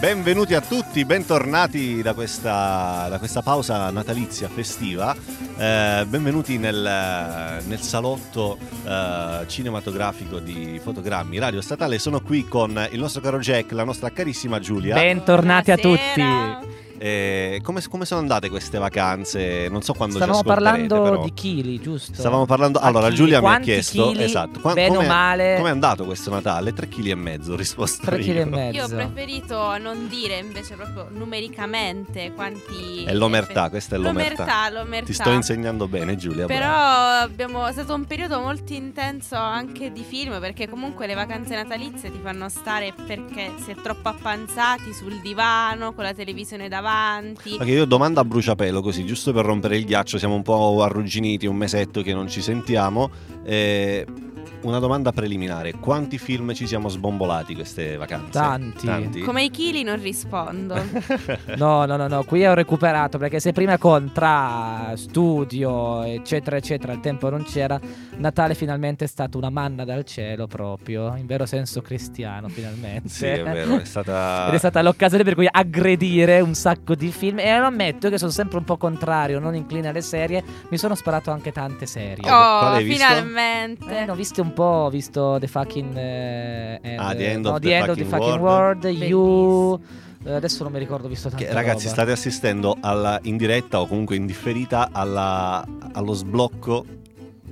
Benvenuti a tutti, bentornati da questa, da questa pausa natalizia festiva. Eh, benvenuti nel, nel salotto eh, cinematografico di fotogrammi Radio Statale. Sono qui con il nostro caro Jack, la nostra carissima Giulia. Bentornati a Buonasera. tutti. Eh, come, come sono andate queste vacanze? Non so quando Stavamo ci ascolterete, parlando però. di chili, giusto? Stavamo parlando. A Allora, chili. Giulia mi ha chiesto. chili, esatto. qua- bene o male? Com'è andato questo Natale? 3 kg e mezzo, risposto. Tre chili e io. mezzo. Io ho preferito non dire invece proprio numericamente quanti. È l'omertà, questa è l'omertà. L'omertà, l'omertà. Ti sto insegnando bene, Giulia. Però brava. abbiamo, è stato un periodo molto intenso anche di film perché comunque le vacanze natalizie ti fanno stare perché si è troppo appanzati sul divano con la televisione davanti. Ok, io domanda a bruciapelo così, giusto per rompere il ghiaccio, siamo un po' arrugginiti, un mesetto che non ci sentiamo. Eh, una domanda preliminare, quanti film ci siamo sbombolati queste vacanze? Tanti. Come i chili non rispondo. No, no, no, no, qui ho recuperato perché se prima con tra studio, eccetera, eccetera, il tempo non c'era, Natale finalmente è stato una manna dal cielo proprio, in vero senso cristiano finalmente. Sì, è vero, è stata... Ed è stata l'occasione per cui aggredire un sacco di film e lo ammetto che sono sempre un po' contrario, non incline alle serie, mi sono sparato anche tante serie. Oh, visto? finalmente. Eh, ne ho viste un po', ho visto The Fucking eh, end, Ah, The End no, of The the End of the Fucking Fucking World. World, You eh, adesso non mi ricordo, visto tante Che, ragazzi, roba. state assistendo alla, in diretta o comunque in differita alla- allo sblocco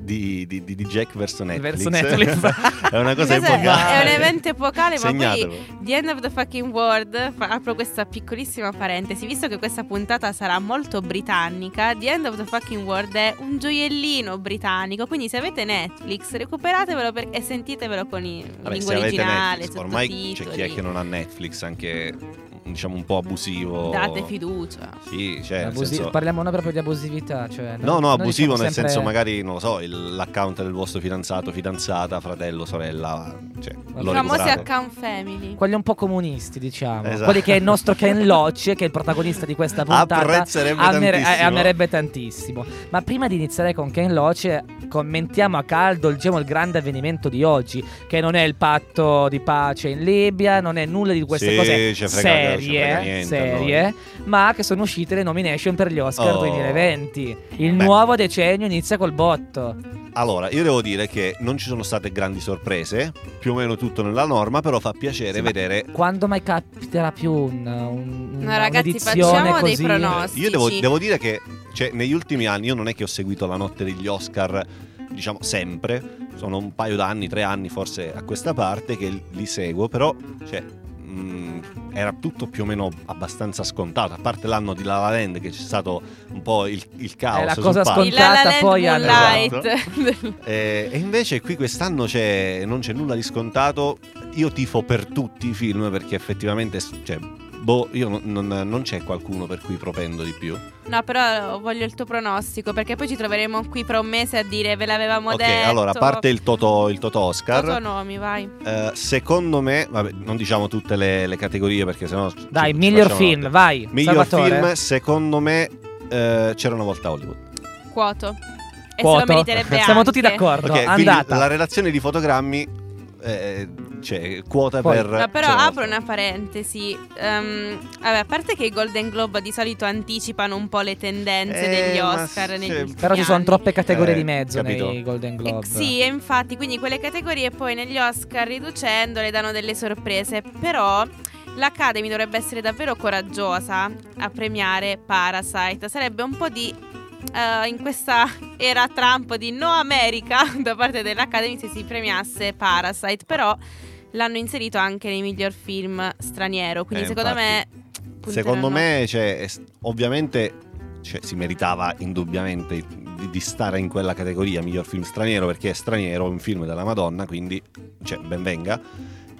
di, di- di- Jack verso Netflix. Verso Netflix. è una cosa epocale. è un evento epocale, ma poi Segnatelo. The End of the Fucking World, fa- apro questa piccolissima parentesi, visto che questa puntata sarà molto britannica, The End of the Fucking World è un gioiellino britannico, quindi se avete Netflix recuperatevelo per- e sentitevelo con i Vabbè, lingua originale, Netflix, ormai c'è chi è che non ha Netflix, anche diciamo un po' abusivo. Date fiducia. Sì, cioè, Abusi- senso- Parliamo noi proprio di abusività, cioè No, no, noi abusivo diciamo nel sempre- senso magari, non lo so, il- l'account del vostro fidanzato, fidanzata, fratello, sorella, cioè, I famosi account family. quelli un po' comunisti, diciamo. Esatto. Quelli che è il nostro Ken Loach, che è il protagonista di questa puntata, Apprezzerebbe tantissimo. eh, amerebbe tantissimo. Ma prima di iniziare con Ken Loach, commentiamo a caldo diciamo, il grande avvenimento di oggi, che non è il patto di pace in Libia, non è nulla di queste Sì, cose ci serie, serie ma che sono uscite le nomination per gli Oscar Oh. 2020. Il Beh. nuovo decennio inizia col botto. Allora, io devo dire che non ci sono state grandi sorprese, più o meno tutto nella norma, però fa piacere Sì, ma vedere Quando mai capiterà più un, un, No, ragazzi, un'edizione facciamo dei così? pronostici. Io devo, devo dire che cioè, negli ultimi anni io non è che ho seguito la notte degli Oscar, diciamo sempre, sono un paio d'anni, tre anni forse a questa parte che li seguo, però cioè, mh, era tutto più o meno abbastanza scontato, a parte l'anno di La La Land che c'è stato un po' il, il caos. È la cosa. Il La La scontata Land poi hanno- Moonlight. Eh, e invece qui quest'anno c'è- non c'è nulla di scontato. Io tifo per tutti i film perché effettivamente, cioè, boh, io non, non- non c'è qualcuno per cui propendo di più. No, però voglio il tuo pronostico perché poi ci troveremo qui fra un mese a dire ve l'avevamo ok, detto. allora, a parte il Toto, il Toto Oscar, Toto nomi, vai. eh, secondo me, vabbè, non diciamo tutte le, le categorie perché sennò. ci- Dai, ci miglior facciamo film, notte. vai. Miglior Salvatore. film, secondo me, eh, c'era una volta Hollywood. Quoto. E Quoto. se lo meriterebbe Siamo anche. tutti d'accordo. Ok, quindi andata. la relazione di fotogrammi, eh, cioè, quota Poi- per. Ma però una apro una parentesi. Ehm, vabbè, a parte che i Golden Globe di solito anticipano un po' le tendenze Eh, degli Oscar sì. negli ultimi Però ci sono troppe categorie Eh, di mezzo capito. nei Golden Eh, Globe. sì, e infatti, quindi quelle categorie poi negli Oscar riducendole danno delle sorprese. Però l'Academy dovrebbe essere davvero coraggiosa a premiare Parasite. Sarebbe un po' di. eh, in questa era Trump di no America da parte dell'Academy se si premiasse Parasite. Però l'hanno inserito anche nei miglior film straniero. Quindi Eh, secondo me. Secondo me, cioè, ovviamente cioè, si meritava indubbiamente di, di stare in quella categoria miglior film straniero perché è straniero, è un film della Madonna, quindi cioè, ben venga.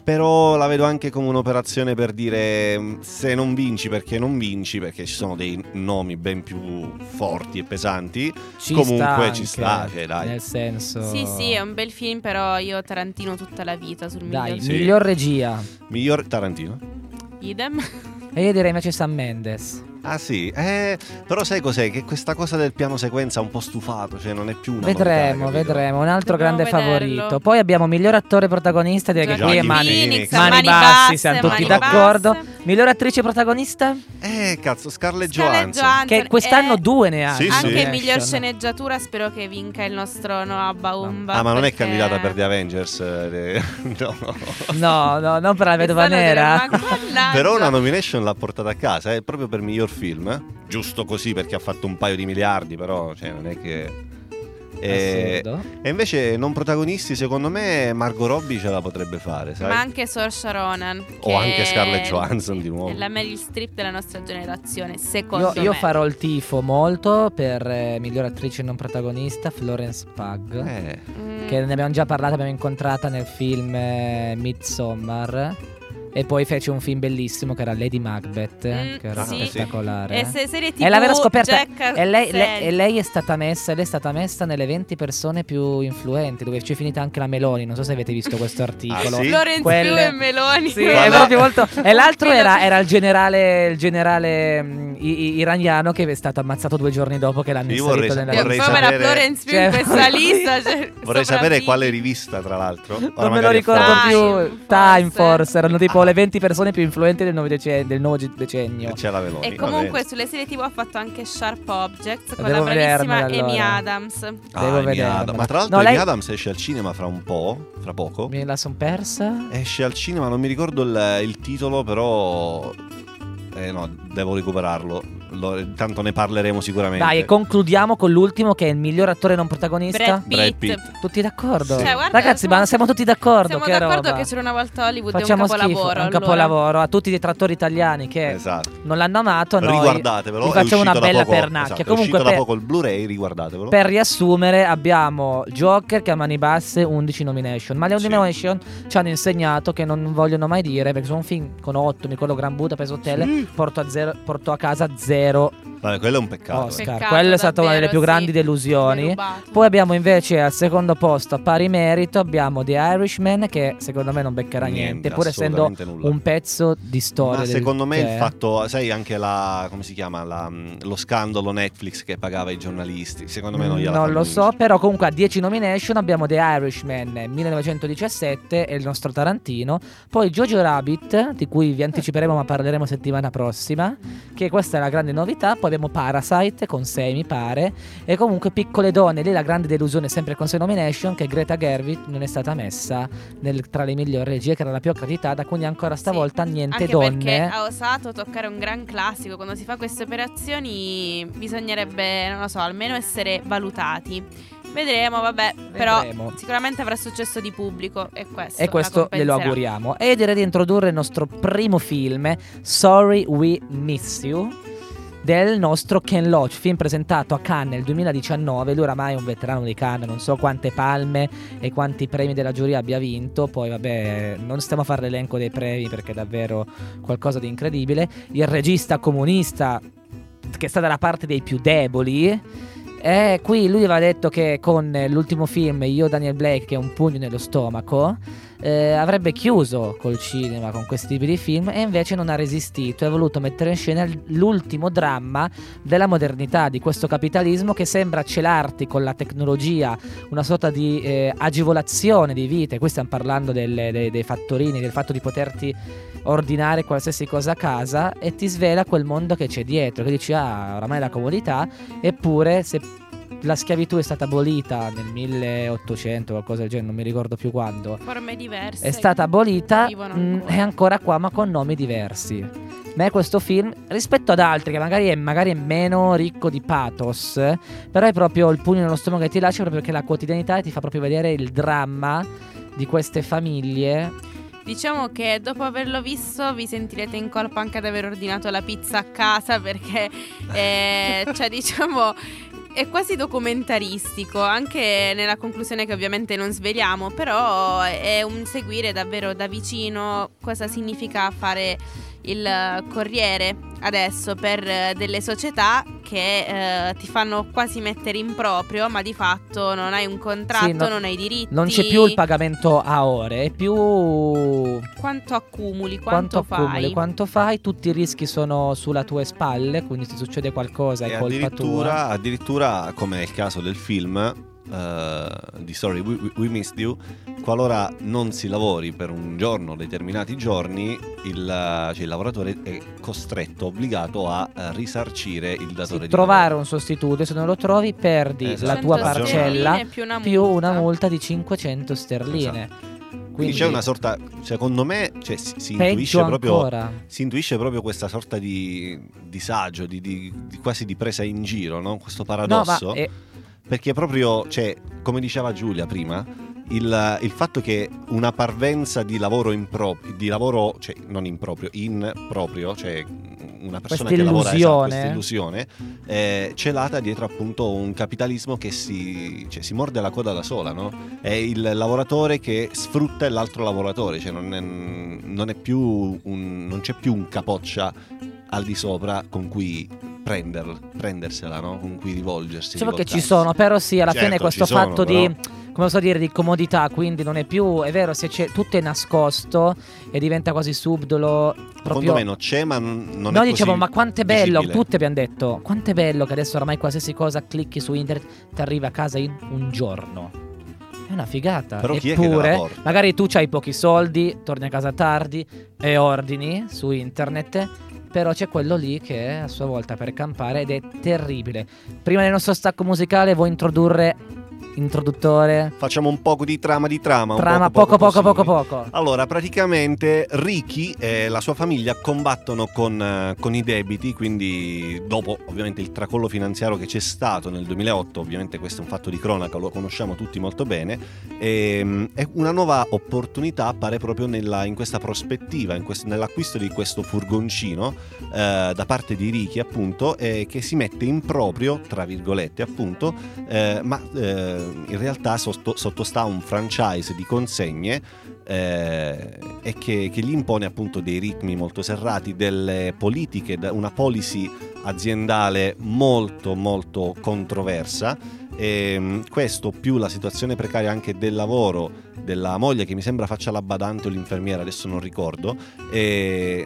Però la vedo anche come un'operazione per dire mh, se non vinci perché non vinci, perché ci sono dei nomi ben più forti e pesanti. Ci comunque sta ci anche, sta, cioè, dai. Nel senso. Sì, sì, è un bel film, però io Tarantino tutta la vita sul Dai, miglior Sì. miglior regia. Miglior Tarantino. idem. E io direi invece Sam Mendes. Ah sì, eh, però sai cos'è? Che questa cosa del piano sequenza ha un po' stufato, cioè non è più una Vedremo, novità, vedremo. Un altro Dobbiamo grande vederlo. favorito. Poi abbiamo miglior attore protagonista, direi che qui è mani, Phoenix, mani mani bassi, basse, siamo tutti mani d'accordo. basse. Miglior attrice protagonista? Eh, cazzo, Scarlett Scarlett Johansson. Johansson. Che quest'anno e due ne ha. Sì, sì. Anche Nomination. miglior sceneggiatura spero che vinca il nostro Noah Baumba. Ah, ma non è perché- candidata per The Avengers? eh, no. No, no, non per la vedova nera. Però una nomination l'ha portata a casa, è proprio per miglior film. eh. Giusto così perché ha fatto un paio di miliardi, però cioè, non è che. E, Assurdo. e invece non protagonisti, secondo me Margot Robbie ce la potrebbe fare, sai? Ma anche Saoirse Ronan. O che anche Scarlett Johansson di nuovo. È la Meryl Streep della nostra generazione, secondo Io, io me. farò il tifo molto per eh, miglior attrice non protagonista Florence Pug. Eh, Mm, Che ne abbiamo già parlato, abbiamo incontrata nel film eh, Midsommar. E poi fece un film bellissimo che era Lady Macbeth, Mm, che era sì. spettacolare. E se serie TV È l'aver scoperta. Jack E lei, lei- e lei è stata messa, lei è stata messa nelle 20 persone più influenti, dove c'è finita anche la Meloni. Non so se avete visto questo articolo. Ah, sì? Florence Quelle- e Meloni. Sì, è proprio molto. E l'altro era, era il generale, il generale mm, i- i- iraniano che è stato ammazzato due giorni dopo che l'hanno Io inserito vorrei- nella vorrei sapere- Florence Pugh Cioè, in questa lista. cioè, vorrei sapere quale rivista, tra l'altro. Ora Non me lo ricordo più. Time forse. Force. Erano tipo le 20 persone più influenti del nuovo, dece- del nuovo decennio. E c'è la. E comunque sulle serie TV ha fatto anche Sharp Objects con Devo la bravissima vedermela, Amy allora. Adams. Ah, devo Amy. Adams. Ma tra l'altro No, Amy lei- Adams esce al cinema fra un po', fra poco. Me la son persa. Esce al cinema, non mi ricordo il, il titolo, però... Eh no, devo recuperarlo. Lo- tanto ne parleremo sicuramente. Dai, e concludiamo con l'ultimo che è il miglior attore non protagonista. Brad Pitt. Brad Pitt. Tutti d'accordo? Sì. Cioè, guarda, Ragazzi, siamo- ma siamo tutti d'accordo. Siamo che d'accordo roba. che c'era una volta Hollywood Facciamo è un capolavoro. schifo, è un allora. capolavoro. A tutti i detrattori italiani che Esatto. non l'hanno amato, noi Riguardatevelo. facciamo una bella poco- pernacchia. esatto, è Comunque, uscito da per, poco il Blu-ray, riguardatevelo. per riassumere, abbiamo Joker che a mani basse 11 nomination. Ma le Sì. nomination ci hanno insegnato che non vogliono mai dire perché sono un film con 8, mi ricordo Gran Budapest Hotel, Sì. Porto, a zero, porto a casa zero Vabbè, quello è un peccato. Oscar. Peccato, Quella è stata una delle più grandi sì. delusioni. Poi abbiamo invece al secondo posto a pari merito abbiamo The Irishman che secondo me non beccherà niente, pur essendo nulla. un pezzo di storia. Ma secondo me cioè, il fatto, sai anche la, come si chiama, la, mh, lo scandalo Netflix che pagava i giornalisti, secondo me non gliela Non lo so, però comunque a 10 nomination abbiamo The Irishman 1917 e il nostro Tarantino, poi Jojo Rabbit, di cui vi anticiperemo ma parleremo settimana prossima, che questa è la grande novità, poi abbiamo Parasite con 6 mi pare, e comunque Piccole Donne, lì la grande delusione sempre con 6 nomination, che Greta Gerwig non è stata messa nel- tra le migliori regie, che era la più accreditata, quindi ancora stavolta Sì, niente Anche donne. perché ha osato toccare un gran classico. Quando si fa queste operazioni bisognerebbe, non lo so, almeno essere valutati. Vedremo, vabbè, però Vedremo. sicuramente avrà successo di pubblico e questo, E questo glielo auguriamo. E direi di introdurre il nostro primo film, Sorry We Miss You, del nostro Ken Loach, film presentato a Cannes nel 2019. Lui oramai è un veterano di Cannes, non so quante palme e quanti premi della giuria abbia vinto. Poi, vabbè, non stiamo a fare l'elenco dei premi perché è davvero qualcosa di incredibile. Il regista comunista che sta dalla parte dei più deboli. E qui lui aveva detto che con l'ultimo film Io Daniel Blake, che è un pugno nello stomaco, eh, avrebbe chiuso col cinema con questi tipi di film e invece non ha resistito e ha voluto mettere in scena l'ultimo dramma della modernità, di questo capitalismo che sembra celarti con la tecnologia una sorta di eh, agevolazione di vite. Qui stiamo parlando delle- dei, dei fattorini, del fatto di poterti ordinare qualsiasi cosa a casa e ti svela quel mondo che c'è dietro, che dici ah oramai la comodità, eppure se la schiavitù è stata abolita nel 1800 qualcosa del genere, non mi ricordo più quando, Forme diverse. è stata abolita, mh, ancora. è ancora qua ma con nomi diversi. A me questo film, rispetto ad altri che magari è, magari è meno ricco di pathos, però è proprio il pugno nello stomaco che ti lascia proprio perché la quotidianità ti fa proprio vedere il dramma di queste famiglie. Diciamo che dopo averlo visto vi sentirete in colpa anche ad aver ordinato la pizza a casa perché eh, cioè diciamo è quasi documentaristico anche nella conclusione che ovviamente non sveliamo però è un seguire davvero da vicino cosa significa fare il corriere adesso per eh, delle società che eh, ti fanno quasi mettere in proprio ma di fatto non hai un contratto, Sì, no- non hai diritti Non c'è più il pagamento a ore, è più quanto accumuli, quanto quanto, accumuli, fai. quanto fai, tutti i rischi sono sulle tue spalle, quindi se succede qualcosa è E colpa tua. addirittura, addirittura, come nel caso del film, eh, di Sorry We, We- Missed You, qualora non si lavori per un giorno, determinati giorni, il, eh, cioè il lavoratore è costretto, obbligato a eh, risarcire il datore Sì, di trovare lavoro. un sostituto e se non lo trovi perdi Esatto. la tua 100 parcella più una più una multa. di 500 sterline. Quindi c'è una sorta, secondo me, cioè, si, si intuisce proprio si intuisce proprio questa sorta di disagio, di, di- di- quasi di presa in giro, no? questo No, ma paradosso. eh, Perché proprio, cioè, come diceva Giulia prima, il, il fatto che una parvenza di lavoro improprio, di lavoro, cioè non improprio, improprio, cioè una persona che lavora esatto, questa illusione, è celata dietro appunto un capitalismo che si, cioè, si morde la coda da sola, no? È il lavoratore che sfrutta l'altro lavoratore, cioè non, è, non è più un- non c'è più un capoccia al di sopra con cui prender- prendersela, no? Con cui rivolgersi. diciamo che ci sono, però sì, alla Certo, fine questo sono, fatto però- di come posso dire di comodità, quindi non è più, è vero, se c'è tutto è nascosto e diventa quasi subdolo Secondo proprio me non c'è, ma non, non Noi è dicevo, così ma quanto è bello, visibile. tutti abbiamo detto, quanto è bello che adesso ormai qualsiasi cosa clicchi su internet ti arriva a casa in un giorno. È una figata. Però chi è che te la Eppure, magari tu hai pochi soldi, torni a casa tardi e ordini su internet. Però c'è quello lì che è a sua volta per campare ed è terribile. Prima del nostro stacco musicale vuoi introdurre introduttore, Facciamo un po' di trama di trama. trama poco poco poco così. poco. Allora, praticamente Ricky e la sua famiglia combattono con, eh, con i debiti, quindi dopo ovviamente il tracollo finanziario che c'è stato nel 2008, ovviamente questo è un fatto di cronaca, lo conosciamo tutti molto bene, e, mm, e una nuova opportunità appare proprio nella- in questa prospettiva, in questo- nell'acquisto di questo furgoncino eh, da parte di Ricky appunto, eh, che si mette in proprio, tra virgolette appunto, eh, ma eh, in realtà sotto- sottostà a un franchise di consegne eh, e che, che gli impone appunto dei ritmi molto serrati, delle politiche, una policy aziendale molto molto controversa. E mh, questo più la situazione precaria anche del lavoro della moglie che mi sembra faccia la badante o l'infermiera, adesso non ricordo,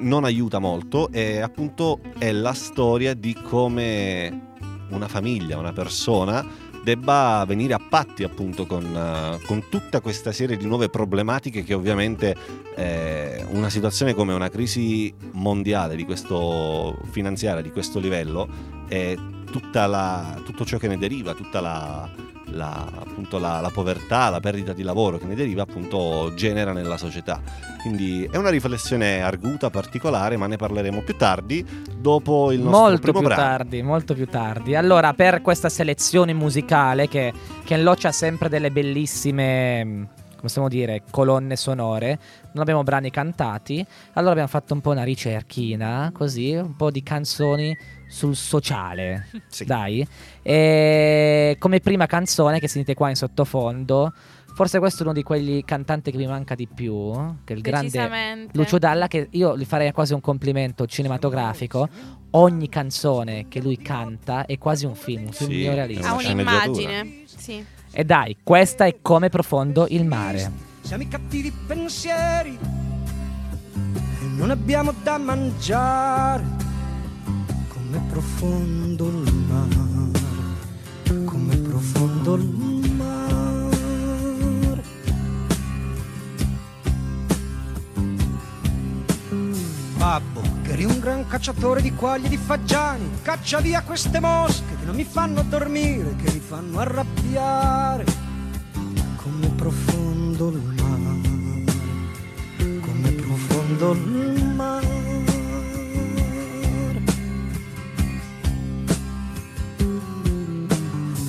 non aiuta molto e appunto è la storia di come una famiglia, una persona debba venire a patti appunto con, eh, con tutta questa serie di nuove problematiche che ovviamente eh, una situazione come una crisi mondiale di questo finanziaria di questo livello e tutta la- tutto ciò che ne deriva, tutta la, la- appunto la, la povertà, la perdita di lavoro che ne deriva appunto genera nella società. Quindi è una riflessione arguta, particolare, ma ne parleremo più tardi dopo il nostro molto primo più brano. tardi, molto più tardi. Allora, per questa selezione musicale che Ken Loach ha sempre delle bellissime, possiamo dire, colonne sonore, non abbiamo brani cantati, allora abbiamo fatto un po' una ricerchina, così, un po' di canzoni sul sociale. Sì. Dai. E come prima canzone che sentite qua in sottofondo, forse questo è uno di quegli cantanti che mi manca di più, che è il grande. Lucio Dalla che io gli farei quasi un complimento cinematografico. Ogni canzone che lui canta è quasi un film, un film Sì, neorealista. ha un'immagine. Sì. E dai, questa è come profondo il mare. Siamo i cattivi pensieri e non abbiamo da mangiare. Come profondo il mare, come profondo il mare. Babbo, che eri un gran cacciatore di quaglie e di fagiani, caccia via queste mosche che non mi fanno dormire, che mi fanno arrabbiare come profondo il mare, come profondo il mare.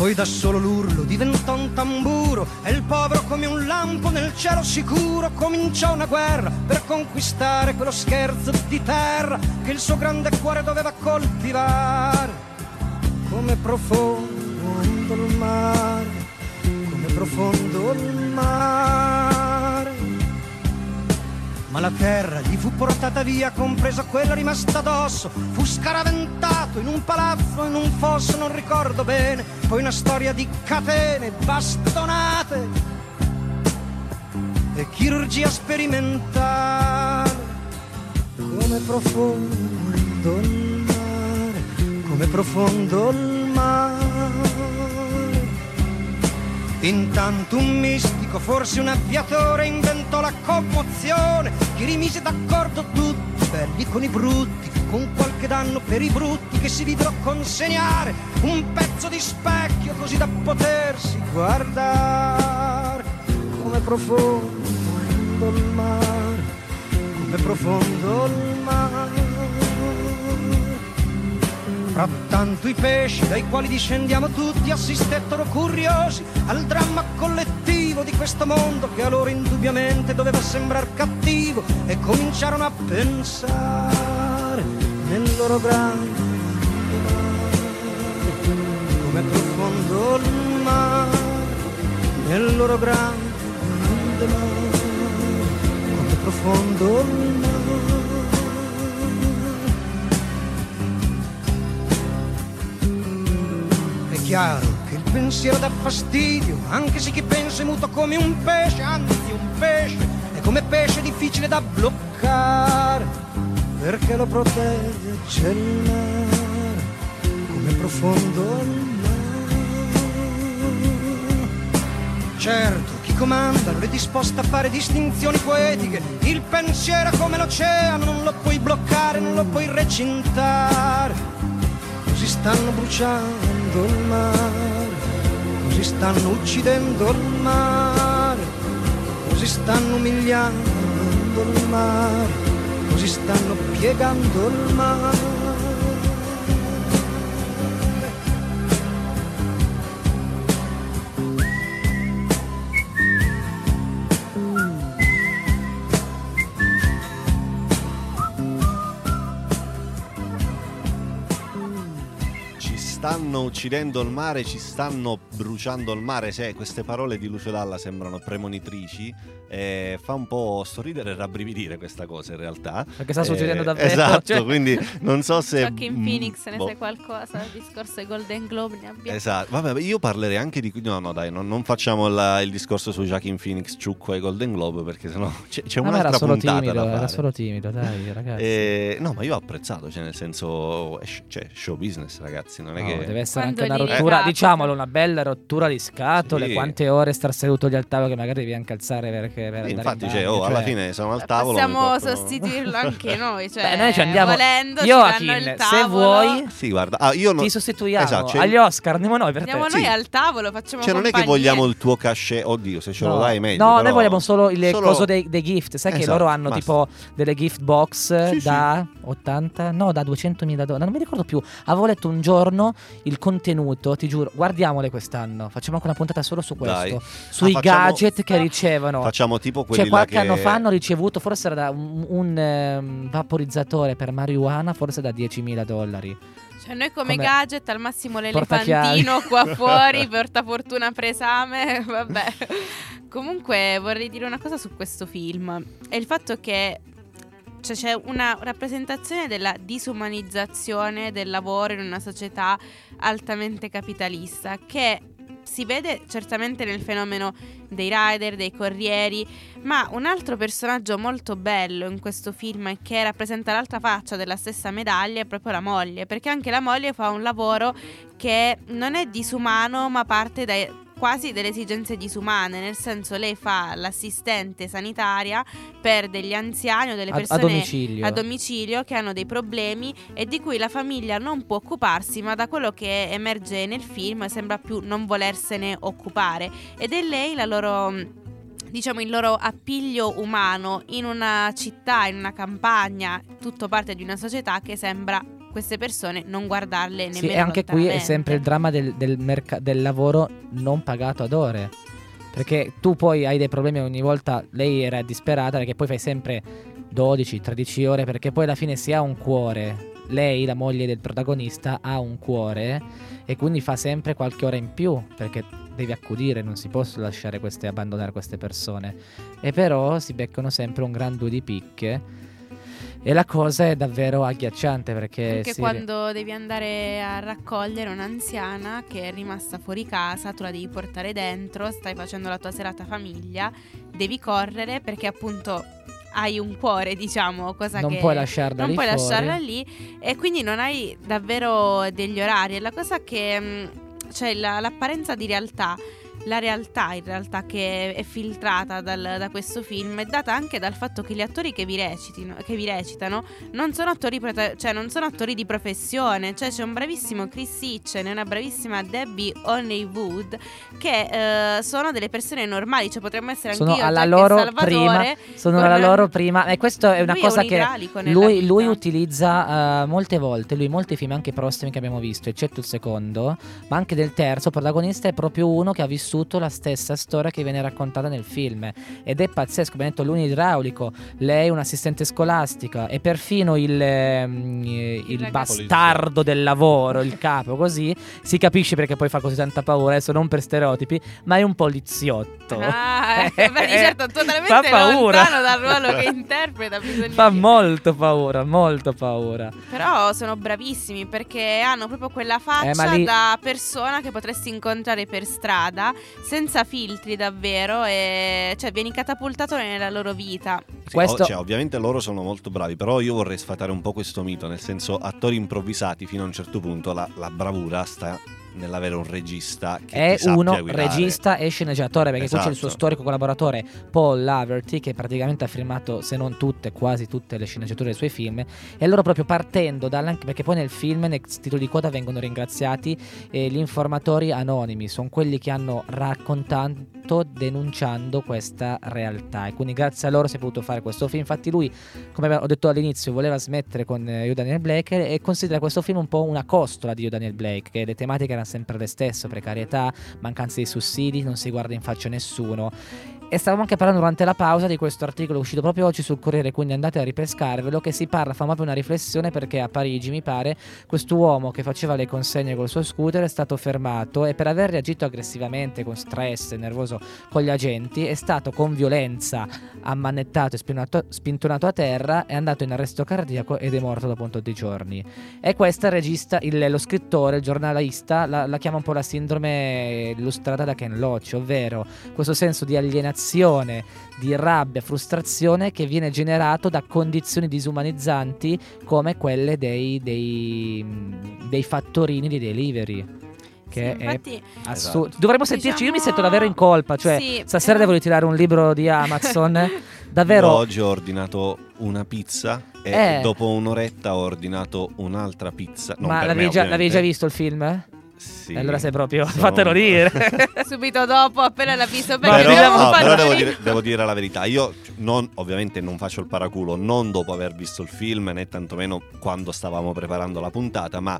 Poi da solo l'urlo diventò un tamburo e il povero come un lampo nel cielo sicuro cominciò una guerra per conquistare quello scherzo di terra che il suo grande cuore doveva coltivare. Come profondo il mare, come profondo il mare. Ma la terra gli fu portata via, compresa quella rimasta addosso. Fu scaraventato in un palazzo, in un fosso, non ricordo bene. Poi una storia di catene, bastonate e chirurgia sperimentale. Come profondo il mare, come profondo il mare. Intanto un mistico, forse un avviatore, inventò la commozione, che rimise d'accordo tutti, belli con i brutti, con qualche danno per i brutti che si videro consegnare un pezzo di specchio così da potersi guardare. Come profondo il mare, come profondo il mare. Frattanto i pesci dai quali discendiamo tutti assistettero curiosi al dramma collettivo di questo mondo che a loro indubbiamente doveva sembrare cattivo e cominciarono a pensare nel loro grande mare, come profondo il mare, nel loro grande mare, come profondo il mare. È chiaro che il pensiero dà fastidio, anche se chi pensa è muto come un pesce, anzi un pesce, è come pesce difficile da bloccare, perché lo protegge il mare, come profondo il mare. Certo, chi comanda non è disposto a fare distinzioni poetiche, il pensiero è come l'oceano, non lo puoi bloccare, non lo puoi recintare così stanno bruciando il mare, così stanno uccidendo il mare, così stanno umiliando il mare, così stanno piegando il mare. Uccidendo il mare, ci stanno bruciando il mare. Se queste parole di Lucio Dalla sembrano premonitrici, eh, fa un po' sorridere e rabbrividire questa cosa in realtà. Perché sta succedendo Eh, davvero. Esatto, cioè- quindi non so se. Joaquin mm, Phoenix ne boh. sai qualcosa, il discorso ai Golden Globe ne abbia. Esatto, vabbè, io parlerei anche di. No, no, dai, non, non facciamo la- il discorso su Joaquin Phoenix, Ciucco e Golden Globe perché sennò c'è, c'è Ma un'altra era solo puntata timido, da fare. era solo timido, dai, ragazzi. Eh, no, ma io ho apprezzato, cioè nel senso, è sh- cioè, show business, ragazzi, non è No, che... deve essere Quando anche una rottura, ricapita. diciamolo, una bella rottura di scatole. Sì. Quante ore star seduto lì al tavolo che magari devi anche alzare perché per Sì, infatti, in cioè, oh, alla cioè- fine sono al tavolo. Possiamo portano- sostituirlo anche noi, cioè Beh, noi ci andiamo. volendo danno il se vuoi, Sì, guarda, ah, io non... ti sostituiamo Esatto, cioè- agli Oscar. Andiamo noi per Andiamo te. noi Sì. al tavolo, facciamo Cioè, non è che vogliamo il tuo cachet, oddio, se ce lo dai meglio. No, però- noi vogliamo solo il solo- coso dei, dei gift. Sai che Esatto, loro hanno tipo delle gift box da 80, no, da 200.000 dollari. Non mi ricordo più. Avevo letto un giorno il contenuto, ti giuro. Guardiamole quest'anno. Facciamo anche una puntata solo su questo. Dai. Sui Ah, facciamo- gadget che ricevono. Facciamo tipo quelli Cioè, qualche là che... anno fa hanno ricevuto, forse era da un, un, ehm, vaporizzatore per marijuana, forse da 10.000 dollari. Cioè, noi come, Come- gadget al massimo Portachiavi. l'elefantino qua fuori, portafortuna presame, vabbè. Comunque vorrei dire una cosa su questo film. È il fatto che cioè, c'è una rappresentazione della disumanizzazione del lavoro in una società altamente capitalista che si vede certamente nel fenomeno dei rider, dei corrieri, ma un altro personaggio molto bello in questo film e che rappresenta l'altra faccia della stessa medaglia è proprio la moglie, perché anche la moglie fa un lavoro che non è disumano, ma parte dai quasi delle esigenze disumane, nel senso lei fa l'assistente sanitaria per degli anziani o delle A, a persone domicilio. a domicilio che hanno dei problemi e di cui la famiglia non può occuparsi, ma da quello che emerge nel film sembra più non volersene occupare. Ed è lei la loro diciamo il loro appiglio umano in una città, in una campagna, tutto parte di una società che sembra queste persone non guardarle nemmeno Sì, e anche qui è sempre il dramma del, del merca- del lavoro non pagato ad ore. Perché tu poi hai dei problemi ogni volta, lei era disperata perché poi fai sempre 12-13 ore perché poi alla fine si ha un cuore. Lei, la moglie del protagonista, ha un cuore e quindi fa sempre qualche ora in più perché devi accudire, non si possono lasciare queste, abbandonare queste persone. E però si beccano sempre un gran due di picche. E la cosa è davvero agghiacciante perché Anche si- quando devi andare a raccogliere un'anziana che è rimasta fuori casa, tu la devi portare dentro, stai facendo la tua serata famiglia, devi correre perché appunto hai un cuore, diciamo, cosa non che puoi lasciarla non lì puoi fuori. lasciarla lì e quindi non hai davvero degli orari. E la cosa che mh, c'è la- l'apparenza di realtà. La realtà in realtà che è filtrata dal- da questo film è data anche dal fatto che gli attori che vi, recitino- che vi recitano non sono, attori cioè non sono attori di professione, cioè c'è un bravissimo Chris Hitchen e una bravissima Debbie Honeywood che eh, sono delle persone normali, cioè potremmo essere Sono anche io, alla Jack e loro Salvatore, prima, sono con- la loro prima. E questo è una cosa un che lui, lui utilizza eh, molte volte, lui in molti film anche prossimi che abbiamo visto, eccetto il secondo, ma anche del terzo, protagonista è proprio uno che ha vissuto la stessa storia che viene raccontata nel film ed è pazzesco, abbiamo detto lui idraulico, lei un'assistente scolastica e perfino il, ehm, il ragazzo. bastardo del lavoro, il capo, così si capisce perché poi fa così tanta paura, adesso non per stereotipi, ma è un poliziotto. Ah, eh, beh, certo, totalmente Fa paura. dal ruolo che interpreta. bisogna Fa molto paura, molto paura. Però sono bravissimi perché hanno proprio quella faccia Eh, lì- da persona che potresti incontrare per strada, senza filtri davvero, e cioè vieni catapultato nella loro vita. Sì, Questo- o- cioè, ovviamente loro sono molto bravi, però io vorrei sfatare un po' questo mito, nel senso attori improvvisati fino a un certo punto la, la bravura sta nell'avere un regista che È uno guidare. regista e sceneggiatore perché qui c'è il suo Esatto. storico collaboratore Paul Laverty che praticamente ha firmato se non tutte, quasi tutte le sceneggiature dei suoi film e loro proprio partendo dalla, perché poi nel film nei titoli di coda vengono ringraziati eh, gli informatori anonimi, sono quelli che hanno raccontato denunciando questa realtà e quindi grazie a loro si è potuto fare questo film. Infatti lui, come ho detto all'inizio, voleva smettere con eh, Io Daniel Blake e considera questo film un po' una costola di Io Daniel Blake, che le tematiche sempre le stesse, precarietà, mancanza di sussidi, non si guarda in faccia nessuno. E stavamo anche parlando durante la pausa di questo articolo uscito proprio oggi sul Corriere, quindi andate a ripescarvelo, che si parla, fa proprio una riflessione perché a Parigi, mi pare, quest'uomo che faceva le consegne col suo scooter è stato fermato e per aver reagito aggressivamente, con stress, nervoso con gli agenti, è stato con violenza ammanettato e spinato- spintonato a terra, è andato in arresto cardiaco ed è morto dopo un tot di giorni. E questa regista, il- lo scrittore, il giornalista, la, la chiama un po' la sindrome illustrata da Ken Loach, ovvero questo senso di alienazione, di rabbia, frustrazione che viene generato da condizioni disumanizzanti come quelle dei, dei, dei fattorini di delivery. Che Sì, è infatti, assurdo. Esatto. Dovremmo sentirci, io mi Diciamo- sento davvero in colpa. Cioè, sì, stasera però- devo ritirare un libro di Amazon. Io davvero. oggi ho ordinato una pizza e Eh. dopo un'oretta ho ordinato un'altra pizza. Non Ma per l'avevi me, già, l'avevi già visto il film? Sì. Allora sei proprio. Sono- Fatelo dire. subito dopo, appena l'ha visto, perché però, no, fatto però devo, dire, devo dire la verità. Io non- ovviamente non faccio il paraculo, non dopo aver visto il film, né tantomeno quando stavamo preparando la puntata, ma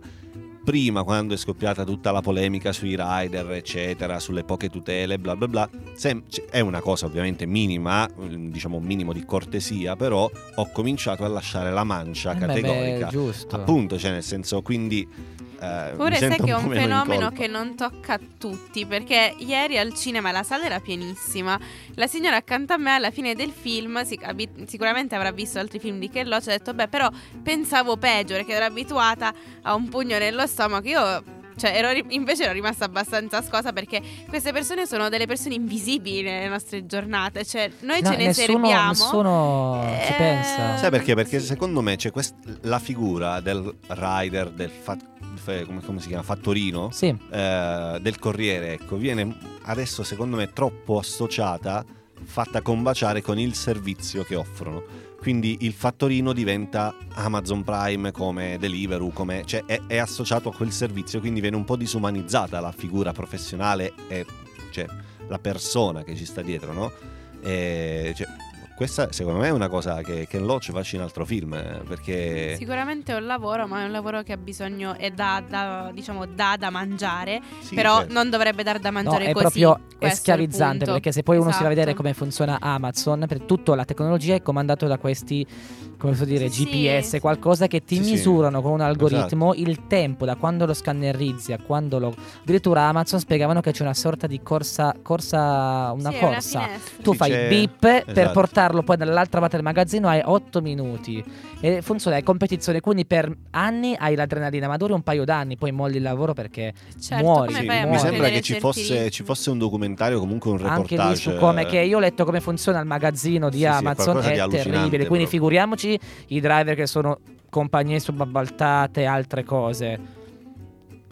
prima, quando è scoppiata tutta la polemica sui rider, eccetera, sulle poche tutele, bla bla bla. sem- c- è una cosa ovviamente minima, diciamo un minimo di cortesia, però ho cominciato a lasciare la mancia Eh, beh, categorica. beh, giusto. Appunto, cioè nel senso, quindi. Eh, Pure sai che è un fenomeno che non tocca a tutti, perché ieri al cinema la sala era pienissima. La signora accanto a me alla fine del film, sic- abi- sicuramente avrà visto altri film di Ken Loach, ha detto beh però pensavo peggio perché ero abituata a un pugno nello stomaco. Io... Cioè, ero ri- invece ero rimasta abbastanza scosa perché queste persone sono delle persone invisibili nelle nostre giornate. Cioè, noi No, ce ne nessuno, serviamo. nessuno ci Eh, pensa. Sai perché? Perché secondo me c'è quest- la figura del rider, del fa- fe- come, come si chiama? Fattorino, Sì. eh, del corriere, ecco, viene adesso secondo me troppo associata, fatta combaciare con il servizio che offrono. Quindi il fattorino diventa Amazon Prime come Deliveroo, come, cioè è, è associato a quel servizio, quindi viene un po' disumanizzata la figura professionale e cioè, la persona che ci sta dietro, no? E, cioè, questa secondo me è una cosa che Ken Loach faccia in altro film, perché... Sicuramente è un lavoro, ma è un lavoro che ha bisogno e dà da, diciamo, dà da mangiare, Sì, però certo. non dovrebbe dar da No, mangiare è così. proprio è schiavizzante punto. perché se poi uno si va a vedere Esatto. come funziona Amazon, per tutta la tecnologia è comandato da questi, come posso dire, Sì, GPS, sì. qualcosa che ti Sì, sì. misurano con un algoritmo il tempo da quando lo scannerizzi a quando lo... Addirittura Amazon spiegavano che c'è una sorta di corsa, corsa una Sì, è una corsa. finestra. Tu Sì, fai c'è- beep per esatto. Portarlo poi dall'altra parte del magazzino hai 8 minuti e funziona è competizione quindi per anni hai l'adrenalina ma duri un paio d'anni poi molli il lavoro perché Certo, muori, Sì, a mi sembra che ci fosse, ci fosse un documentario, comunque un anche reportage. lì su come che io ho letto come funziona il magazzino di Sì, sì, è Amazon di è allucinante terribile quindi proprio. figuriamoci i driver che sono compagnie subappaltate e altre cose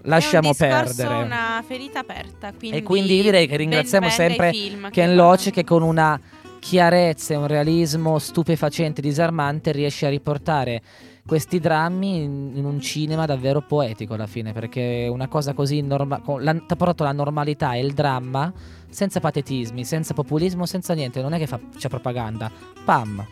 lasciamo è perdere una ferita aperta. Quindi e quindi io direi che ben ringraziamo sempre Ken. Loach che con una chiarezza e un realismo stupefacente, disarmante riesce a riportare questi drammi in, un cinema davvero poetico alla fine perché una cosa così norma- ha portato la normalità e il dramma senza patetismi, senza populismo, senza niente, non è che fa, c'è propaganda, pam,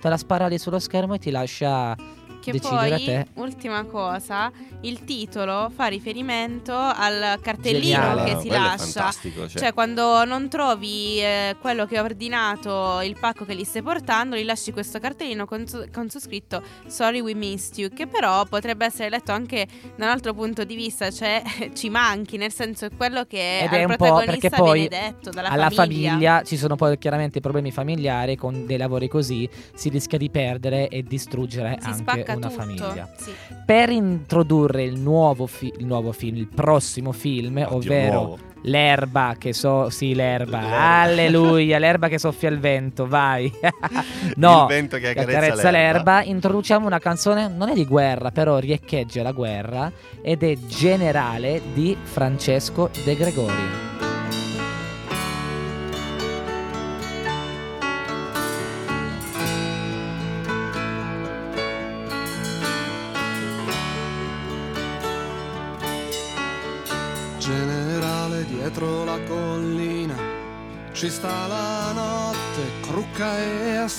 te la spara lì sullo schermo e ti lascia Che decidere poi, te. ultima cosa, il titolo fa riferimento al cartellino Geniale. che si quello è lascia. fantastico, cioè. Cioè, quando non trovi eh, quello che ho ordinato, il pacco che gli stai portando, gli lasci questo cartellino con su, con su scritto Sorry we missed you, che però potrebbe essere letto anche da un altro punto di vista, cioè ci manchi, nel senso è quello che Ed è un po' protagonista perché poi viene detto dalla alla famiglia. famiglia ci sono poi chiaramente problemi familiari con dei lavori così si rischia di perdere e distruggere Si anche spacca una tutto. famiglia. Sì. Per introdurre il nuovo, fi- il nuovo film, il prossimo film, Oddio, ovvero nuovo. l'erba che so, sì l'erba, L'erba. alleluia, l'erba che soffia il vento, vai. no, il vento che che accarezza, accarezza l'erba. l'erba, introduciamo una canzone, non è di guerra, però riecheggia la guerra ed è Generale di Francesco De Gregori.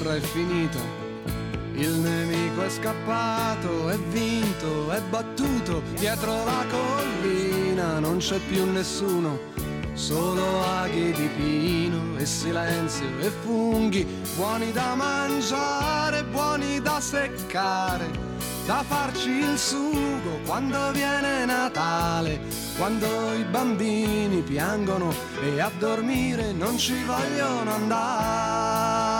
Guerra è finita. Il nemico è scappato, è vinto, è battuto. Dietro la collina non c'è più nessuno. Solo aghi di pino e silenzio e funghi, buoni da mangiare, buoni da seccare, da farci il sugo quando viene Natale, quando i bambini piangono e a dormire non ci vogliono andare.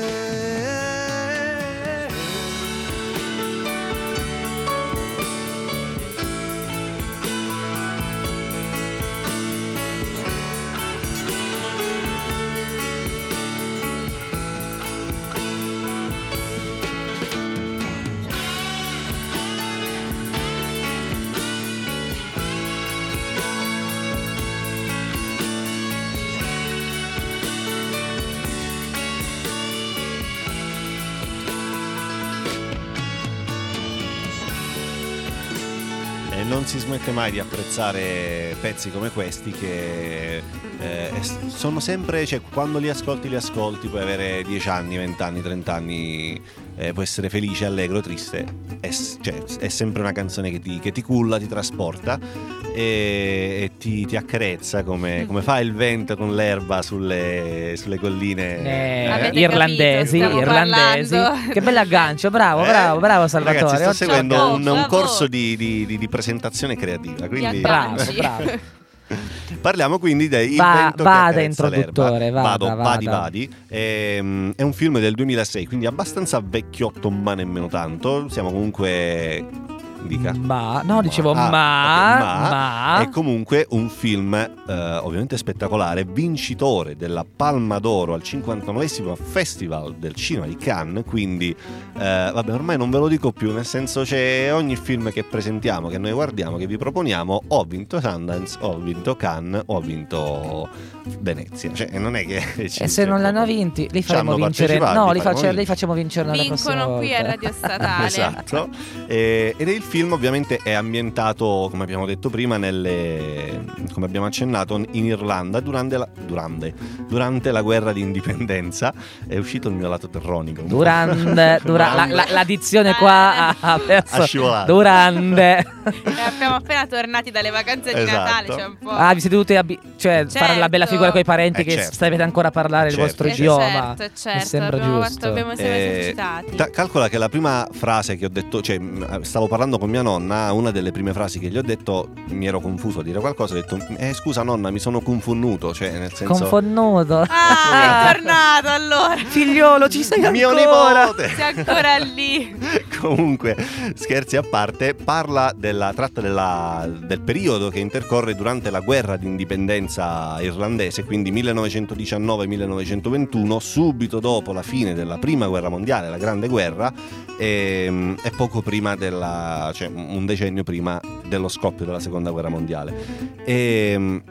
Si smette mai di apprezzare pezzi come questi che eh, sono sempre, cioè quando li ascolti li ascolti, puoi avere 10 anni, 20 anni, 30 anni, eh, puoi essere felice, allegro, triste, è, cioè, è sempre una canzone che ti, che ti culla, ti trasporta e, e ti, ti accarezza come, come fa il vento con l'erba sulle, sulle colline. Eh, Avete irlandesi, capito, irlandesi. Che bell'aggancio, bravo, Eh, bravo, bravo Salvatore. Ragazzi, sto seguendo un, un corso di, di- di- di presentazione creativa. Quindi Bravo, bravo. Parliamo quindi del Va- vada, introduttore, vada, Vado, vadi, vada. vadi. Ehm, è un film del 2006, quindi abbastanza vecchiotto, ma nemmeno tanto. Siamo comunque. Dica. Ma, no, dicevo Ah, ma, ok, ma, È comunque un film eh, ovviamente spettacolare, vincitore della Palma d'Oro al 59 Festival del Cinema di Cannes, quindi eh, vabbè ormai non ve lo dico più, nel senso c'è ogni film che presentiamo, che noi guardiamo, che vi proponiamo, o ha vinto Sundance, o ha vinto Cannes, o ha vinto Venezia, cioè non è che... ci- E se non l'hanno vinti, li faremo vincere. No, li facciamo vincere Vincono qui a. Radio Statale. Esatto. Eh, ed è il film ovviamente è ambientato, come abbiamo detto prima, nelle, come abbiamo accennato, in Irlanda durante la, durante, durante la guerra di indipendenza. È uscito il mio lato terronico. Durante, dura- la, la- la dizione qua ha, ha perso. Scivolato. Durante. E abbiamo appena tornati dalle vacanze di Esatto. Natale. Cioè un po'. Ah, vi siete dovuti abbi- cioè, fare la bella Certo. figura con i parenti Eh, che certo. sapete ancora parlare il Certo. vostro Eh, idioma. Certo, certo. Mi sembra abbiamo giusto. fatto- abbiamo siamo Eh, esercitati. ta- calcola che la prima frase che ho detto, cioè stavo parlando con mia nonna, una delle prime frasi che gli ho detto, mi ero confuso a dire qualcosa, ho detto, eh scusa nonna, mi sono confonnuto, cioè nel senso... Confonnuto. Ah, è tornato allora. Figliolo, ci sei mio ancora? nipote! Sei ancora lì. Comunque, scherzi a parte, parla della, tratta della- del periodo che intercorre durante la guerra di indipendenza irlandese, quindi 1919-1921, subito dopo la fine della prima guerra mondiale, la Grande Guerra, e, e poco prima della, cioè un decennio prima dello scoppio della Seconda Guerra Mondiale. E,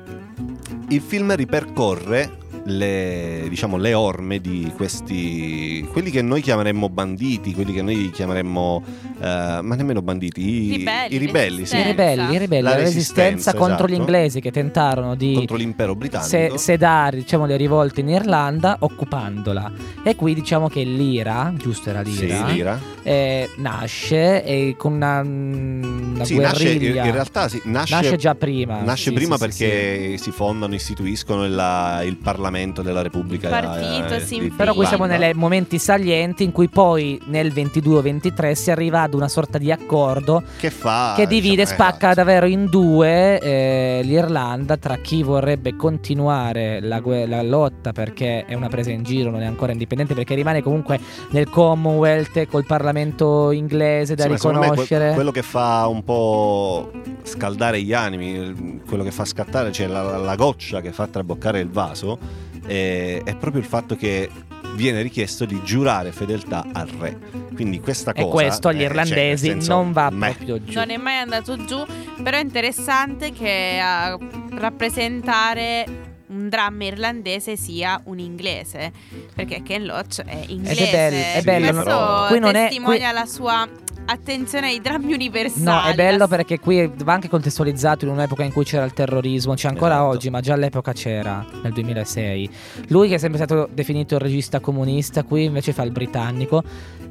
il film ripercorre le, diciamo, le orme di questi quelli che noi chiameremmo banditi quelli che noi chiameremmo eh, ma nemmeno banditi i Ribelli, i ribelli sì, I ribelli, i ribelli, La la, resistenza, resistenza, contro gli esatto. inglesi che tentarono di contro l'impero britannico se- sedare diciamo, le rivolte in Irlanda occupandola. E qui diciamo che l'Ira, giusto era Sì, l'Ira, l'ira. eh, nasce e con una, una Sì, nasce, in realtà sì, nasce, Nasce già prima. nasce Sì, prima sì, sì, perché si fondano, istituiscono il, il Parlamento della Repubblica Partito eh, si di infila. Però qui siamo nei momenti salienti in cui poi nel 22-23 si arriva ad una sorta di accordo che fa che divide e diciamo, spacca esatto. davvero in due eh, l'Irlanda tra chi vorrebbe continuare la, la lotta perché è una presa in giro, non è ancora indipendente, perché rimane comunque nel Commonwealth col Parlamento inglese da Sì, me que- riconoscere. quello che fa un po' scaldare gli animi, quello che fa scattare, cioè la, la goccia che fa traboccare il vaso, è, è proprio il fatto che viene richiesto di giurare fedeltà al re. Quindi questa cosa... e questo agli eh, cioè, irlandesi senso, non va meh. proprio giù. Non è mai andato giù, però è interessante che a rappresentare un dramma irlandese sia un inglese, perché Ken Loach è inglese. bello- è bello, Questo no? Qui non è- testimonia la sua attenzione ai drammi universali. No, è bello perché qui va anche contestualizzato in un'epoca in cui c'era il terrorismo, c'è ancora Esatto. oggi, ma già all'epoca c'era, nel 2006. Lui che è sempre stato definito il regista comunista, qui invece fa il britannico,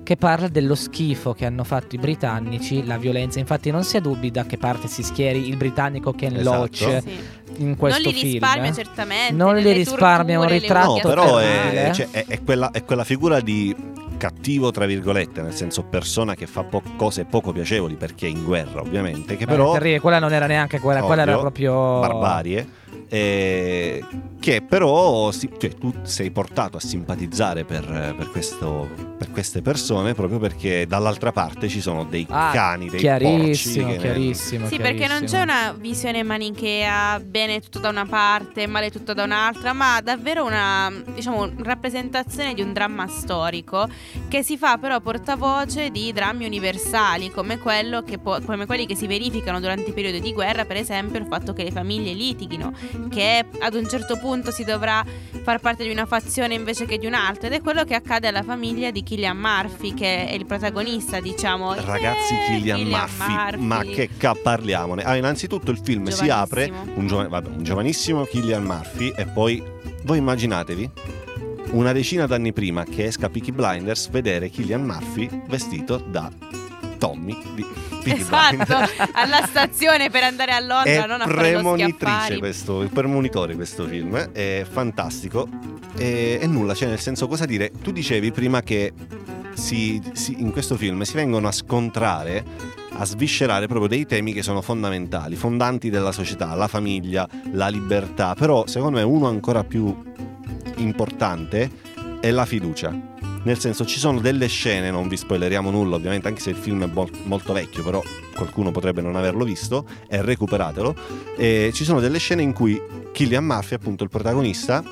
che parla dello schifo che hanno fatto i britannici, la violenza. Infatti non si ha dubbi da che parte si schieri il britannico Ken Esatto. Loach Sì. in questo non li film. risparmia certamente. Non li risparmia, è un ritratto No, però è, cioè, è- è quella, è quella figura di cattivo, tra virgolette, nel senso persona che fa po- cose poco piacevoli perché è in guerra, ovviamente, che Eh, però terribile, quella non era neanche quella, quella era Ovvio, proprio barbarie. Eh, che però si- cioè, tu sei portato a simpatizzare per, per questo- per queste persone proprio perché dall'altra parte ci sono dei Ah, cani, dei chiarissimo, porci che- chiarissimo. Sì, perché non c'è chiarissimo. una visione manichea, bene tutto da una parte, male tutto da un'altra, ma davvero una diciamo, rappresentazione di un dramma storico che si fa però portavoce di drammi universali, come, quello che può- come quelli che si verificano durante i periodi di guerra, per esempio il fatto che le famiglie litighino, che ad un certo punto si dovrà far parte di una fazione invece che di un'altra, ed è quello che accade alla famiglia di Killian Murphy, che è il protagonista, diciamo. Ragazzi, Eh, Killian Murphy, ma che ca- parliamone? Ah, innanzitutto il film si apre, un, giova- vabbè, un giovanissimo Killian Murphy e poi voi immaginatevi una decina d'anni prima che esca Peaky Blinders vedere Killian Murphy vestito da Tommy di Blinders. Esatto, alla stazione per andare a Londra, È non a premonitrice questo, premonitore questo film, è fantastico e, e nulla, cioè nel senso cosa dire, tu dicevi prima che si- si- in questo film si vengono a scontrare, a sviscerare proprio dei temi che sono fondamentali, fondanti della società, la famiglia, la libertà, però secondo me uno ancora più importante è la fiducia. Nel senso ci sono delle scene, non vi spoileriamo nulla ovviamente, anche se il film è mol- molto vecchio, però qualcuno potrebbe non averlo visto, e recuperatelo. E ci sono delle scene in cui Killian Murphy, appunto il protagonista,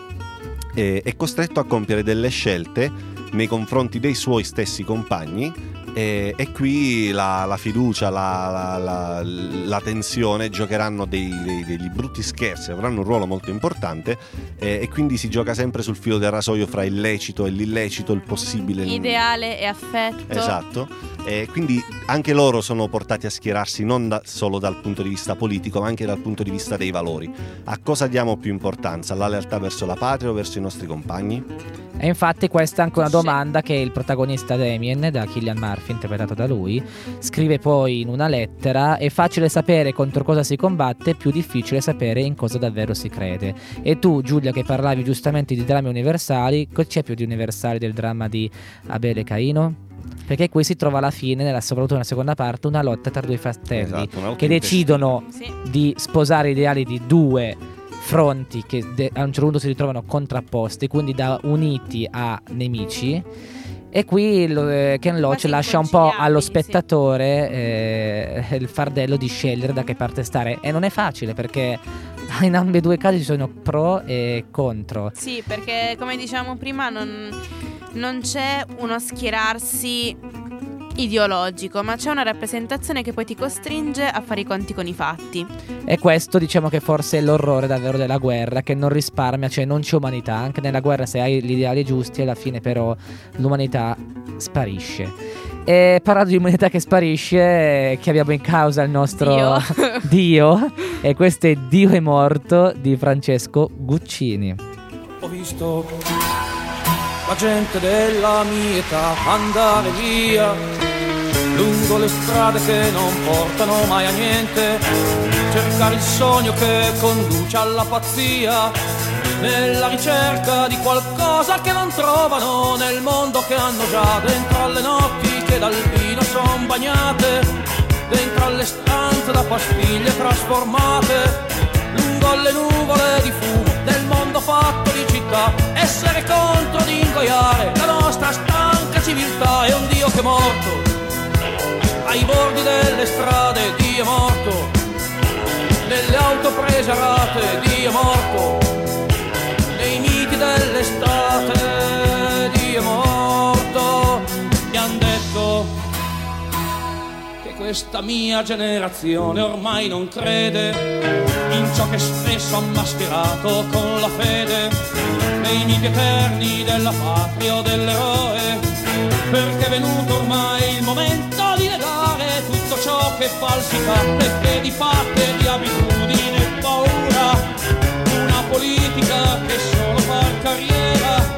eh, è costretto a compiere delle scelte nei confronti dei suoi stessi compagni e, e qui la, la fiducia, la, la- la- la tensione giocheranno dei- dei- degli brutti scherzi, avranno un ruolo molto importante eh, e quindi si gioca sempre sul filo del rasoio fra il lecito e l'illecito, il possibile. il- Ideale e affetto. Esatto, e quindi anche loro sono portati a schierarsi non da- solo dal punto di vista politico, ma anche dal punto di vista dei valori. A cosa diamo più importanza? Alla lealtà verso la patria o verso i nostri compagni? E infatti questa è anche una Sì. domanda che il protagonista Damien, da Killian Murphy, interpretato da lui, scrive poi in una lettera, è facile sapere contro cosa si combatte, è più difficile sapere in cosa davvero si crede. E tu Giulia che parlavi giustamente di drammi universali, cosa c'è più di universale del dramma di Abele e Caino? Perché qui si trova alla fine, nella, soprattutto nella seconda parte, una lotta tra due fratelli Esatto, che decidono Sì. di sposare ideali di due fronti che de- a un certo punto si ritrovano contrapposti, quindi da uniti a nemici. E qui eh, Ken Loach lascia un po' allo sì. spettatore eh, il fardello di scegliere da che parte stare. E non è facile perché in ambedue i casi ci sono pro e contro. Sì, perché come dicevamo prima non, non c'è uno schierarsi ideologico, ma c'è una rappresentazione che poi ti costringe a fare i conti con i fatti. E questo diciamo che forse è l'orrore davvero della guerra, che non risparmia, cioè non c'è umanità. Anche nella guerra se hai gli ideali giusti, alla fine però l'umanità sparisce. E parlando di umanità che sparisce, che abbiamo in causa il nostro Dio. Dio, e questo è Dio è morto di Francesco Guccini. Ho visto la gente della mia età andare via lungo le strade che non portano mai a niente, cercare il sogno che conduce alla pazzia, nella ricerca di qualcosa che non trovano nel mondo che hanno già dentro alle notti che dal vino son bagnate, dentro alle stanze da pastiglie trasformate lungo le nuvole di fumo del mondo fatto di città, essere contro di ingoiare la nostra stanca civiltà è un Dio che è morto, ai bordi delle strade Dio è morto, nelle auto prese a Dio è morto, nei miti dell'estate Dio è morto, mi han detto che questa mia generazione ormai non crede in ciò che spesso ha mascherato con la fede nei miti eterni della patria o dell'eroe perché è venuto ormai il momento che falsità che di fatte di abitudine e paura. Una politica che solo fa carriera,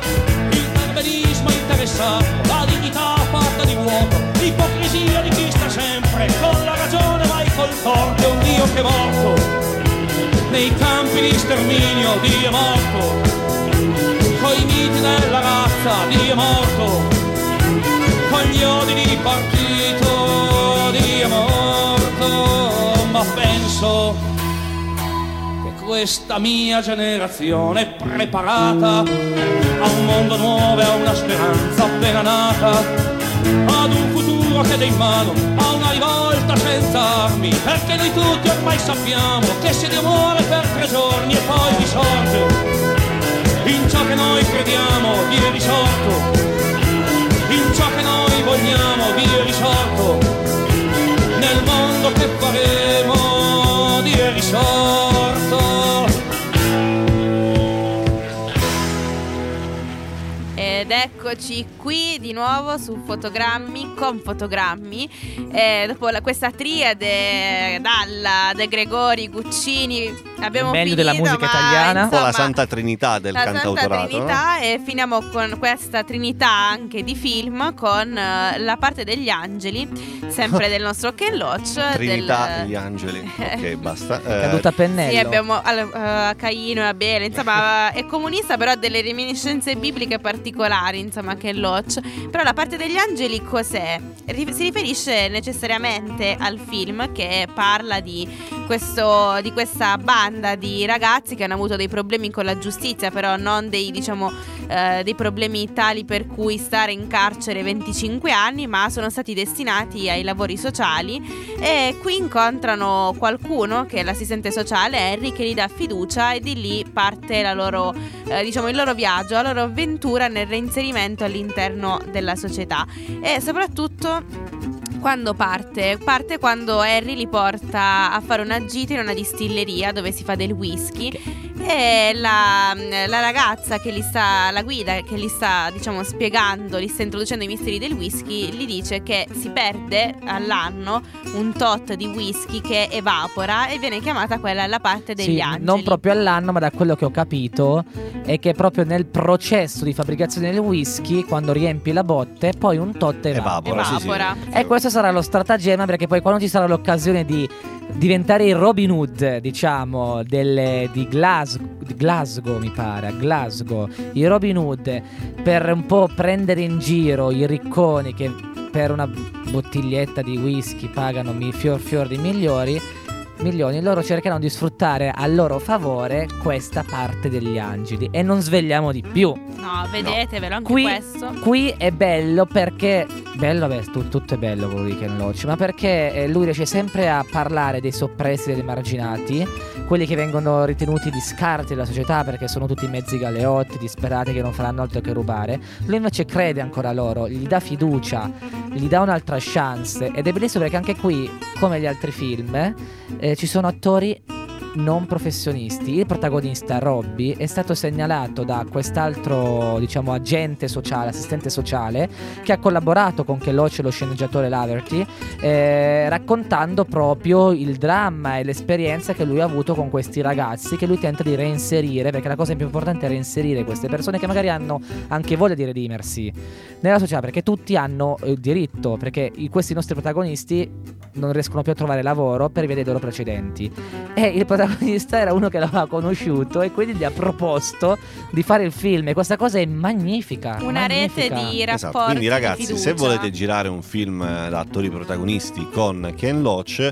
il perbenismo interessato, la dignità fatta di vuoto, l'ipocrisia di chi sta sempre con la ragione mai col torto, e un Dio che è morto. Nei campi di sterminio, Dio è morto, coi miti della razza, Dio è morto, con gli odi di partito, è morto, ma penso che questa mia generazione è preparata a un mondo nuovo a una speranza appena nata, ad un futuro che dà in mano a una rivolta senza armi, perché noi tutti ormai sappiamo che Dio muore per tre giorni e poi risorge, eccoci qui di nuovo su Fotogrammi con Fotogrammi. Eh, dopo la- questa triade Dalla, De Gregori, Guccini, abbiamo meglio finito, della musica italiana. Un po' la santa trinità del la Santa cantautorato. no? Trinità e finiamo con questa trinità anche di film con eh, la parte degli angeli, sempre del nostro Ken Loach. Trinità del- gli angeli. Ok, basta. Eh, Caduta a pennello. Sì, abbiamo eh, Caino e Abele, insomma, è comunista, però ha delle reminiscenze bibliche particolari, insomma, che Loach. Però la parte degli angeli cos'è? Si riferisce necessariamente al film che parla di, questo, di questa banda di ragazzi che hanno avuto dei problemi con la giustizia, però non dei, diciamo, eh, dei problemi tali per cui stare in carcere 25 anni, ma sono stati destinati ai lavori sociali e qui incontrano qualcuno che è l'assistente sociale Harry che gli dà fiducia e di lì parte loro, eh, diciamo, il loro viaggio, la loro avventura nel reinserimento all'interno della società. E soprattutto quando parte? Parte quando Harry li porta a fare una gita in una distilleria dove si fa del whisky e la, la ragazza che li sta, la guida che li sta diciamo spiegando, li sta introducendo i misteri del whisky, gli dice che si perde all'anno un tot di whisky che evapora e viene chiamata quella la parte degli Sì, angeli. non proprio all'anno, ma da quello che ho capito è che proprio nel processo di fabbricazione del whisky, quando riempi la botte, poi un tot evapora. Evapora, sì, sì. Evapora. E questo sarà lo stratagemma perché poi quando ci sarà l'occasione di diventare il Robin Hood, diciamo, delle- di, Glasgow, Glasgow, mi pare, a Glasgow, i Robin Hood per un po' prendere in giro i ricconi che per una bottiglietta di whisky pagano fior fior di migliori milioni, loro cercheranno di sfruttare a loro favore questa parte degli angeli e non svegliamo di più. No, vedetevelo anche Qui, questo. qui è bello perché. Bello, beh, tu- tutto è bello quello di Ken Loach, ma perché eh, lui riesce sempre a parlare dei soppressi, dei marginati, quelli che vengono ritenuti di scarti della società perché sono tutti mezzi galeotti, disperati che non faranno altro che rubare. Lui invece crede ancora a loro, gli dà fiducia, gli dà un'altra chance ed è bellissimo perché anche qui, come gli altri film, eh, ci sono attori non professionisti. Il protagonista Robby è stato segnalato da quest'altro, diciamo, agente sociale, assistente sociale, che ha collaborato con Keloche, lo sceneggiatore Laverty, eh, raccontando proprio il dramma e l'esperienza che lui ha avuto con questi ragazzi, che lui tenta di reinserire, perché la cosa più importante è reinserire queste persone che magari hanno anche voglia di redimersi nella società, perché tutti hanno eh, diritto, perché questi nostri protagonisti non riescono più a trovare lavoro per via dei loro precedenti. E il protagonista era uno che l'aveva conosciuto e quindi gli ha proposto di fare il film. E questa cosa è magnifica. Una rete magnifica. di rapporti Esatto, quindi di ragazzi, se volete girare un film eh, da attori protagonisti con Ken Loach,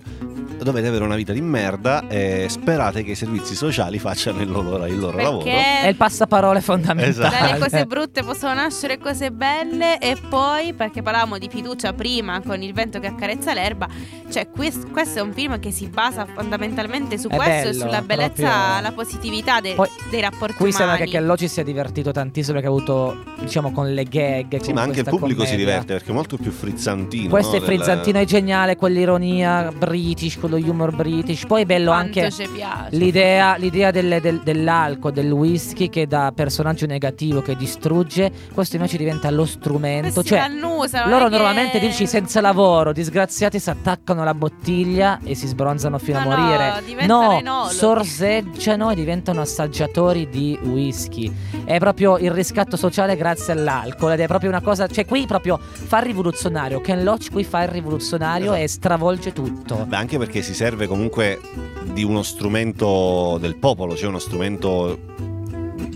dovete avere una vita di merda e sperate che i servizi sociali facciano il loro, il loro lavoro. Perché È il passaparole fondamentale. Esatto. dalle cose brutte possono nascere cose belle e poi, perché parlavamo di fiducia prima con il vento che accarezza l'erba, cioè quest- questo è un film che si basa fondamentalmente su Eh questo bello, sulla bellezza, proprio- la positività de- Poi, dei rapporti Qui sembra umani. che Kello ci sia divertito tantissimo perché ha avuto, diciamo, con le gag. Sì, con ma anche il pubblico si commedia. diverte perché è molto più frizzantino. Questo no, è frizzantino, è geniale, quell'ironia british, quello humor british. Poi è bello Quanto anche l'idea, l'idea del- del- dell'alcol, del whisky che da personaggio negativo che distrugge, questo invece diventa lo strumento. Questi Cioè, l'annusano, loro che- normalmente dici senza lavoro, disgraziati si attaccano alla bottiglia e si sbronzano fino No, a no, morire. diventano No, enologi. sorseggiano e diventano assaggiatori di whisky. È proprio il riscatto sociale grazie all'alcol ed è proprio una cosa, cioè qui proprio fa il rivoluzionario, Ken Loach qui fa il rivoluzionario Esatto. e stravolge tutto. Beh, anche perché si serve comunque di uno strumento del popolo, cioè uno strumento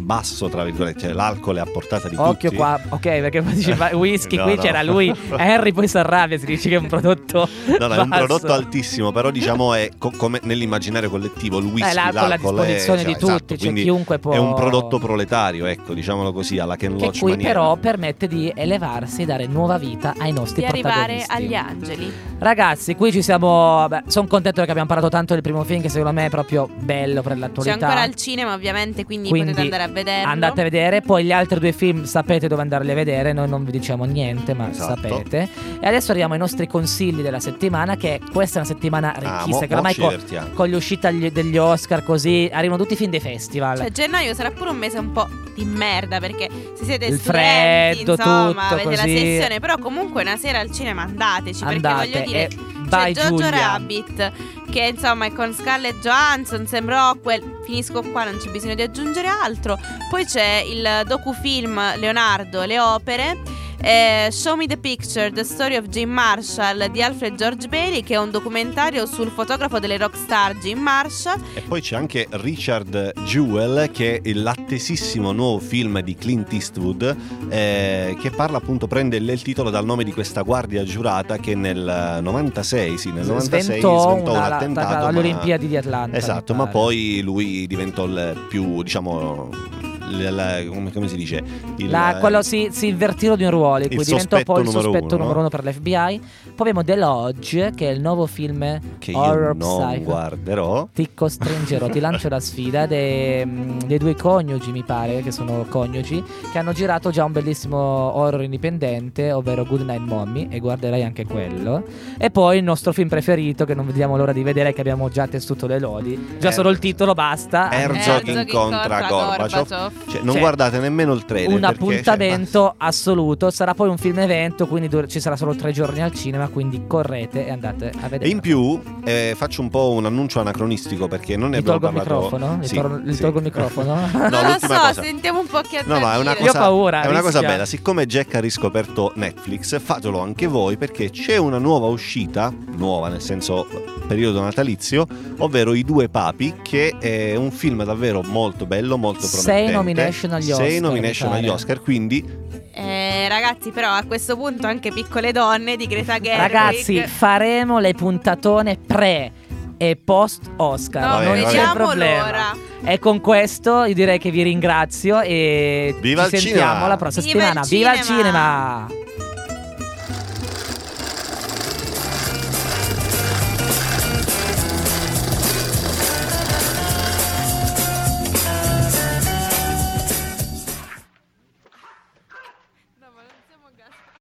basso, tra virgolette, cioè l'alcol è a portata di Occhio tutti. qua, ok, perché poi dici ma whisky, No, qui no. c'era lui, Harry poi si arrabbia, si dice che è un prodotto No, no, è un prodotto altissimo, però diciamo è co- come nell'immaginario collettivo il whisky, Eh, l'alcol a l'alcol è- disposizione di cioè, tutti, esatto, cioè quindi chiunque può È un prodotto proletario, ecco, diciamolo così, alla Ken che Loach qui maniera. però permette di elevarsi, dare nuova vita ai nostri di arrivare protagonisti. agli angeli. Ragazzi, qui ci siamo. Sono contento perché abbiamo parlato tanto del primo film, che secondo me è proprio bello per C'è l'attualità. ancora al cinema, ovviamente, quindi, Quindi potete andare a vederlo. Andate a vedere, poi gli altri due film sapete dove andarli a vedere, noi non vi diciamo niente, ma Esatto. sapete. E adesso arriviamo ai nostri consigli della settimana, che questa è una settimana Ah, ricchissima, mo- che ormai con le uscite agli- degli Oscar così arrivano tutti i film dei festival. Cioè, gennaio sarà pure un mese un po' di merda perché se siete Il studenti, freddo, insomma, tutto avete la così. sessione, però comunque una sera al cinema andateci Andate perché voglio dire e c'è vai Jojo. Rabbit che insomma è con Scarlett Johansson, Sam Rockwell, finisco qua, non c'è bisogno di aggiungere altro. Poi c'è il docufilm Leonardo, le opere. Eh, Show Me the Picture, The Story of Jim Marshall di Alfred George Bailey, che è un documentario sul fotografo delle rockstar Jim Marshall. E poi c'è anche Richard Jewell, che è l'attesissimo nuovo film di Clint Eastwood, eh, che parla appunto, prende il titolo dal nome di questa guardia giurata che nel 96, sì, nel 96 sventò, sventò una- un la- attentato. da- ma- alle Olimpiadi di Atlanta. Esatto, ma pare. poi lui diventò il più, diciamo, la- come, come si dice? Il, La- quello si, si invertirono i ruoli, il quindi diventò sospetto poi il numero sospetto uno, numero no? uno per l'FBI. Poi abbiamo The Lodge, che è il nuovo film che io horror non psycho. guarderò. Ti costringerò, ti lancio la sfida dei, dei due coniugi, mi pare, che sono coniugi, che hanno girato già un bellissimo horror indipendente, ovvero Good Night Mommy, e guarderai anche quello. E poi il nostro film preferito, che non vediamo l'ora di vedere, che abbiamo già tessuto le lodi. Già Er- solo il titolo basta. Herzog Herzog incontra Gorbaciov. Cioè, non Cioè, guardate nemmeno il trailer. un perché, cioè, appuntamento assoluto. Sarà poi un film evento, quindi dur- ci sarà solo tre giorni al cinema. Quindi correte e andate a vedere. E in più eh, faccio un po' un annuncio anacronistico perché non ne abbiamo tolgo il parlato. microfono? Gli Sì, tolgo- gli sì. tolgo il microfono? No, non lo so, cosa. sentiamo un po' che No, ma è una dire. Io ho cosa, paura, è una cosa bella. Siccome Jack ha riscoperto Netflix, fatelo anche voi perché c'è una nuova uscita, nuova nel senso periodo natalizio, ovvero I Due Papi, che è un film davvero molto bello, molto Sei promettente. Nomination agli Sei Oscar, nomination mi agli pare. Oscar, quindi Eh, ragazzi, però a questo punto anche piccole donne di Greta Gerwig. Ragazzi, faremo le puntatone pre e post Oscar. no, Vabbè, non vabbè. c'è vediamo problema. l'ora. E con questo io direi che vi ringrazio e Viva ci il sentiamo cinema! la prossima Viva il settimana. Viva il cinema! cinema!